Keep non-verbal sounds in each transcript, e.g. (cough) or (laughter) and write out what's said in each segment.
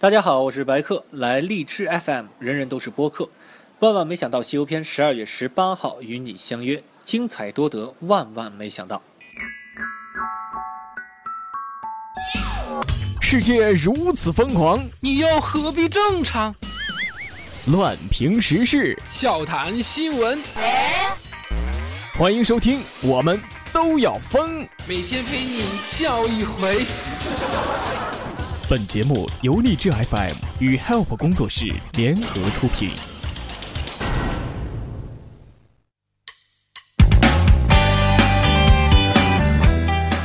大家好，我是白客，来荔枝 FM，人人都是播客。万万没想到，《西游篇》十二月十八号与你相约，精彩多得，万万没想到。世界如此疯狂，你又何必正常？乱评时事，笑谈新闻，欢迎收听，我们都要疯。每天陪你笑一回。本节目由荔枝 FM 与 Help 工作室联合出品。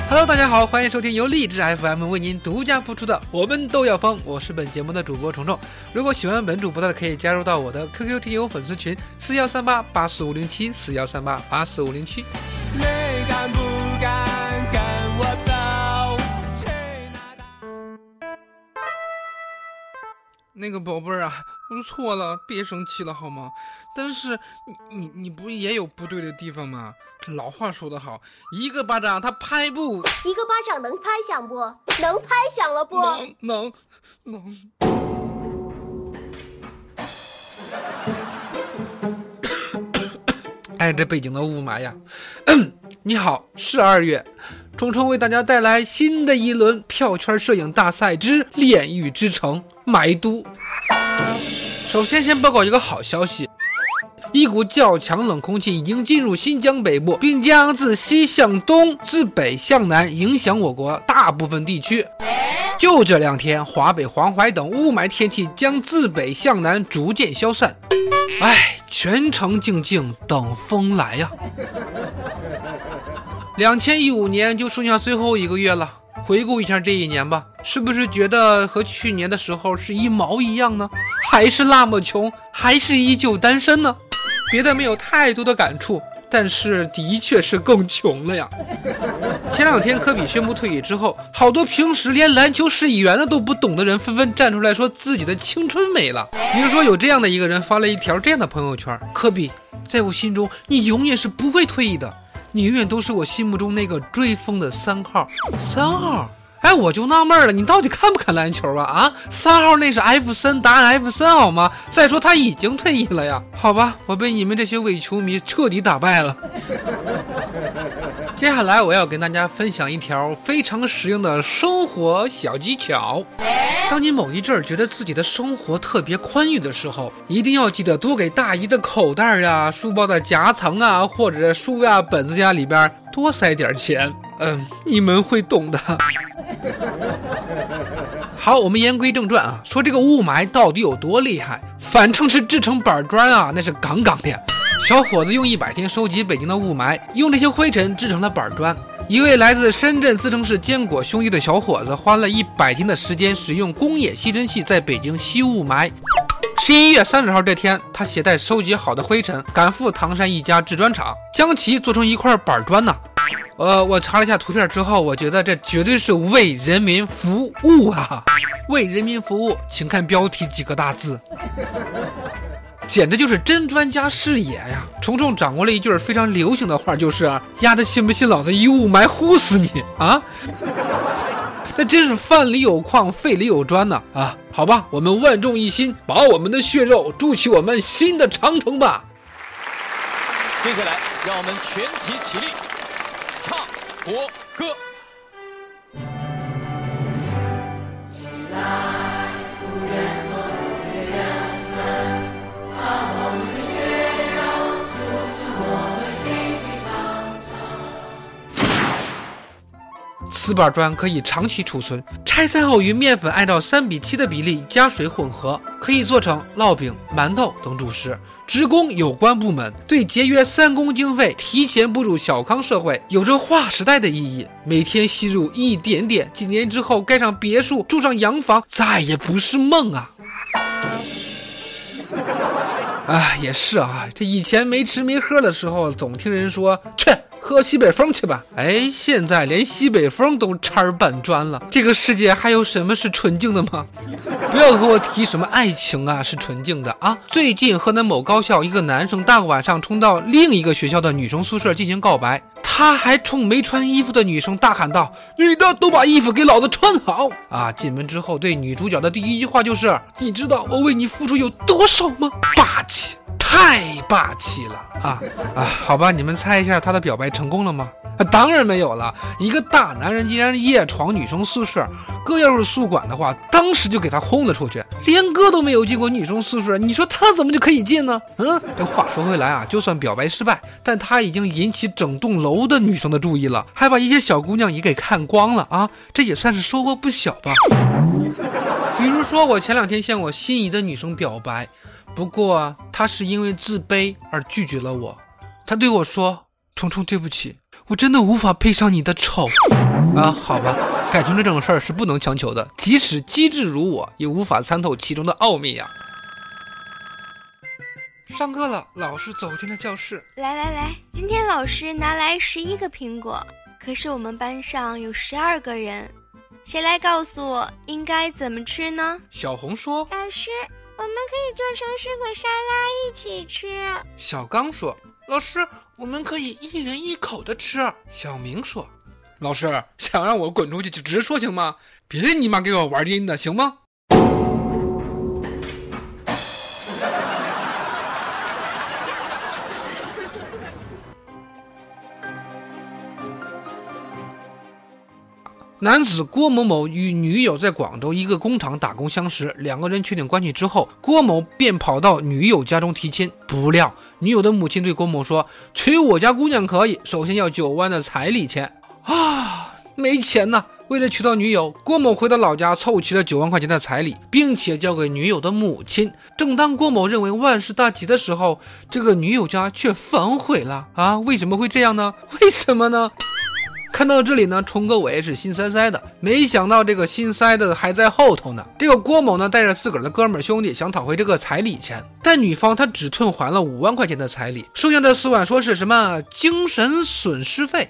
Hello，大家好，欢迎收听由荔枝 FM 为您独家播出的《我们都要疯》，我是本节目的主播虫虫。如果喜欢本主播的，可以加入到我的 QQ 听友粉丝群四幺三八八四五零七四幺三八八四五零七。你敢不敢那个宝贝儿啊，我错了，别生气了好吗？但是你你你不也有不对的地方吗？老话说得好，一个巴掌他拍不一个巴掌能拍响不？能拍响了不？能能能。哎，这背景的雾霾呀！你好，是二月，虫虫为大家带来新的一轮票圈摄影大赛之炼狱之城霾都。首先，先报告一个好消息。一股较强冷空气已经进入新疆北部，并将自西向东、自北向南影响我国大部分地区。就这两天，华北、黄淮等雾霾天气将自北向南逐渐消散。唉，全城静静等风来呀。两千一五年就剩下最后一个月了，回顾一下这一年吧，是不是觉得和去年的时候是一毛一样呢？还是那么穷，还是依旧单身呢？别的没有太多的感触，但是的确是更穷了呀。前两天科比宣布退役之后，好多平时连篮球是圆的都不懂的人纷纷站出来说自己的青春没了。比如说有这样的一个人发了一条这样的朋友圈：科比，在我心中你永远是不会退役的，你永远都是我心目中那个追风的三号。三号。哎，我就纳闷了，你到底看不看篮球啊？啊，三号那是艾弗森，答案艾弗森好吗？再说他已经退役了呀。好吧，我被你们这些伪球迷彻底打败了。接下来我要跟大家分享一条非常实用的生活小技巧。当你某一阵儿觉得自己的生活特别宽裕的时候，一定要记得多给大衣的口袋呀、书包的夹层啊，或者书呀、本子呀里边多塞点钱。嗯，你们会懂的。(laughs) 好，我们言归正传啊，说这个雾霾到底有多厉害？反正是制成板砖啊，那是杠杠的。小伙子用一百天收集北京的雾霾，用这些灰尘制成了板砖。一位来自深圳自称是坚果兄弟的小伙子，花了一百天的时间，使用工业吸尘器在北京吸雾霾。十一月三十号这天，他携带收集好的灰尘，赶赴唐山一家制砖厂，将其做成一块板砖呢。呃，我查了一下图片之后，我觉得这绝对是为人民服务啊！为人民服务，请看标题几个大字，简直就是真专家视野呀！虫虫掌握了一句非常流行的话，就是“丫的信不信老子一雾霾呼死你啊！” (laughs) 那真是饭里有矿，肺里有砖呐！啊，好吧，我们万众一心，把我们的血肉筑起我们新的长城吧！接下来，让我们全体起立，唱国歌。瓷板砖可以长期储存，拆散后与面粉按照三比七的比例加水混合，可以做成烙饼、馒头等主食。职工有关部门对节约三公经费、提前步入小康社会有着划时代的意义。每天吸入一点点，几年之后盖上别墅、住上洋房，再也不是梦啊！(laughs) 啊，也是啊，这以前没吃没喝的时候，总听人说去喝西北风去吧。哎，现在连西北风都掺板砖了，这个世界还有什么是纯净的吗？不要和我提什么爱情啊是纯净的啊！最近河南某高校一个男生大晚上冲到另一个学校的女生宿舍进行告白，他。还冲没穿衣服的女生大喊道：“女的都把衣服给老子穿好！”啊！进门之后对女主角的第一句话就是：“你知道我为你付出有多少吗？”霸气，太霸气了啊啊！好吧，你们猜一下他的表白成功了吗？啊，当然没有了！一个大男人竟然夜闯女生宿舍，哥要是宿管的话，当时就给他轰了出去。连哥都没有进过女生宿舍，你说他怎么就可以进呢？嗯，这话说回来啊，就算表白失败，但他已经引起整栋楼的女生的注意了，还把一些小姑娘也给看光了啊，这也算是收获不小吧。比如说，我前两天向我心仪的女生表白，不过他是因为自卑而拒绝了我。他对我说：“虫虫，对不起。”我真的无法配上你的丑啊！好吧，感情这种事儿是不能强求的，即使机智如我，也无法参透其中的奥秘呀。上课了，老师走进了教室。来来来，今天老师拿来十一个苹果，可是我们班上有十二个人，谁来告诉我应该怎么吃呢？小红说老师，我们可以做成水果沙拉一起吃。：“小刚说，老师，我们可以一人一口的吃。”小明说：“老师，想让我滚出去就直说行吗？别你妈给我玩阴的，行吗？”男子郭某某与女友在广州一个工厂打工相识，两个人确定关系之后，郭某便跑到女友家中提亲。不料，女友的母亲对郭某说：“娶我家姑娘可以，首先要九万的彩礼钱。”啊，没钱呐！为了娶到女友，郭某回到老家凑齐了九万块钱的彩礼，并且交给女友的母亲。正当郭某认为万事大吉的时候，这个女友家却反悔了啊！为什么会这样呢？为什么呢？看到这里呢，冲哥我也是心塞塞的，没想到这个心塞的还在后头呢。这个郭某呢，带着自个儿的哥们兄弟想讨回这个彩礼钱，但女方她只退还了五万块钱的彩礼，剩下的四万说是什么精神损失费。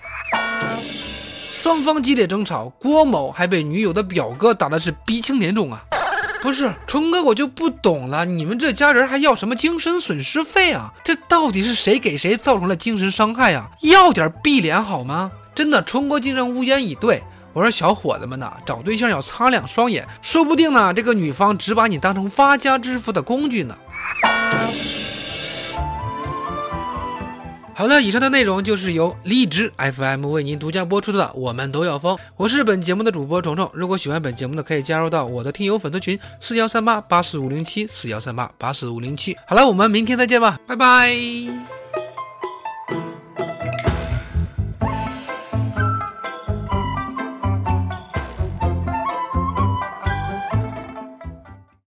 双方激烈争吵，郭某还被女友的表哥打的是鼻青脸肿啊！不是，冲哥我就不懂了，你们这家人还要什么精神损失费啊？这到底是谁给谁造成了精神伤害啊？要点碧脸好吗？真的，冲哥竟然无言以对。我说小伙子们呐，找对象要擦亮双眼，说不定呢，这个女方只把你当成发家致富的工具呢。好了，以上的内容就是由荔枝 FM 为您独家播出的《我们都要疯》，我是本节目的主播虫虫。如果喜欢本节目的，可以加入到我的听友粉丝群四幺三八八四五零七四幺三八八四五零七。好了，我们明天再见吧，拜拜。